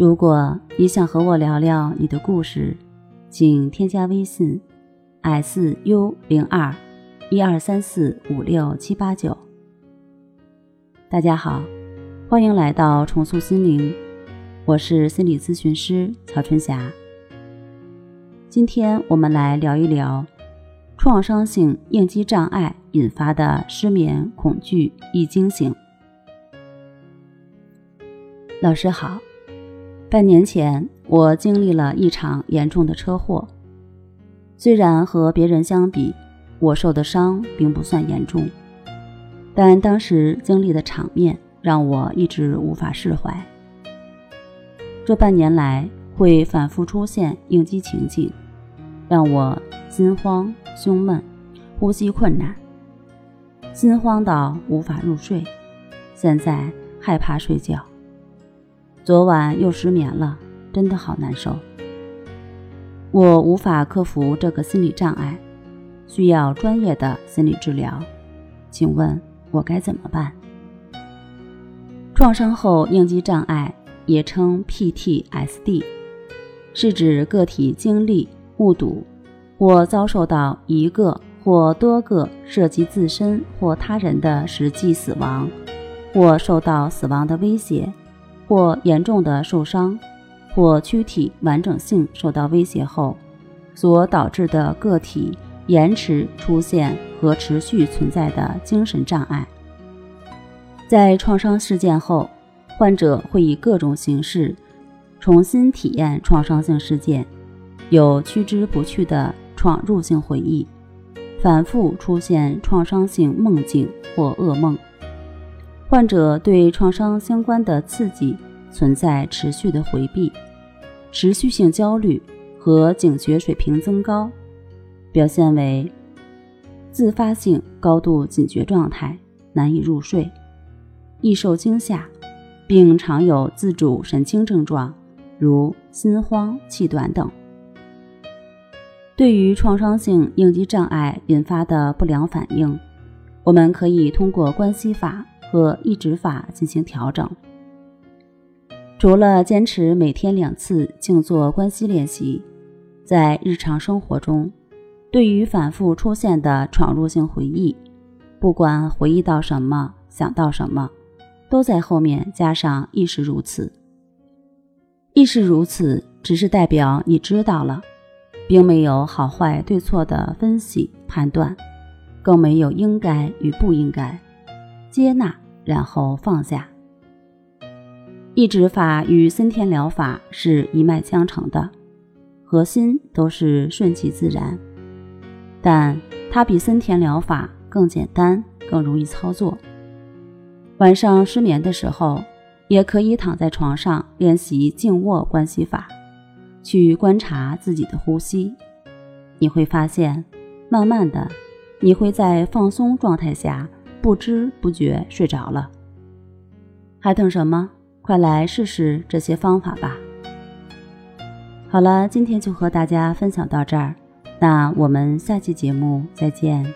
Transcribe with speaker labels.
Speaker 1: 如果你想和我聊聊你的故事，请添加微信：s u 零二一二三四五六七八九。大家好，欢迎来到重塑心灵，我是心理咨询师曹春霞。今天我们来聊一聊创伤性应激障碍引发的失眠、恐惧、易惊醒。老师好。半年前，我经历了一场严重的车祸。虽然和别人相比，我受的伤并不算严重，但当时经历的场面让我一直无法释怀。这半年来，会反复出现应激情景，让我心慌、胸闷、呼吸困难，心慌到无法入睡，现在害怕睡觉。昨晚又失眠了，真的好难受。我无法克服这个心理障碍，需要专业的心理治疗。请问我该怎么办？创伤后应激障碍也称 PTSD，是指个体经历、目睹或遭受到一个或多个涉及自身或他人的实际死亡，或受到死亡的威胁。或严重的受伤，或躯体完整性受到威胁后，所导致的个体延迟出现和持续存在的精神障碍。在创伤事件后，患者会以各种形式重新体验创伤性事件，有驱之不去的闯入性回忆，反复出现创伤性梦境或噩梦。患者对创伤相关的刺激存在持续的回避、持续性焦虑和警觉水平增高，表现为自发性高度警觉状态，难以入睡，易受惊吓，并常有自主神经症状，如心慌、气短等。对于创伤性应激障碍引发的不良反应，我们可以通过关系法。和抑制法进行调整。除了坚持每天两次静坐观息练习，在日常生活中，对于反复出现的闯入性回忆，不管回忆到什么、想到什么，都在后面加上“亦是如此”。亦是如此，只是代表你知道了，并没有好坏对错的分析判断，更没有应该与不应该。接纳，然后放下。抑制法与森田疗法是一脉相承的，核心都是顺其自然，但它比森田疗法更简单，更容易操作。晚上失眠的时候，也可以躺在床上练习静卧关系法，去观察自己的呼吸。你会发现，慢慢的，你会在放松状态下。不知不觉睡着了，还等什么？快来试试这些方法吧！好了，今天就和大家分享到这儿，那我们下期节目再见。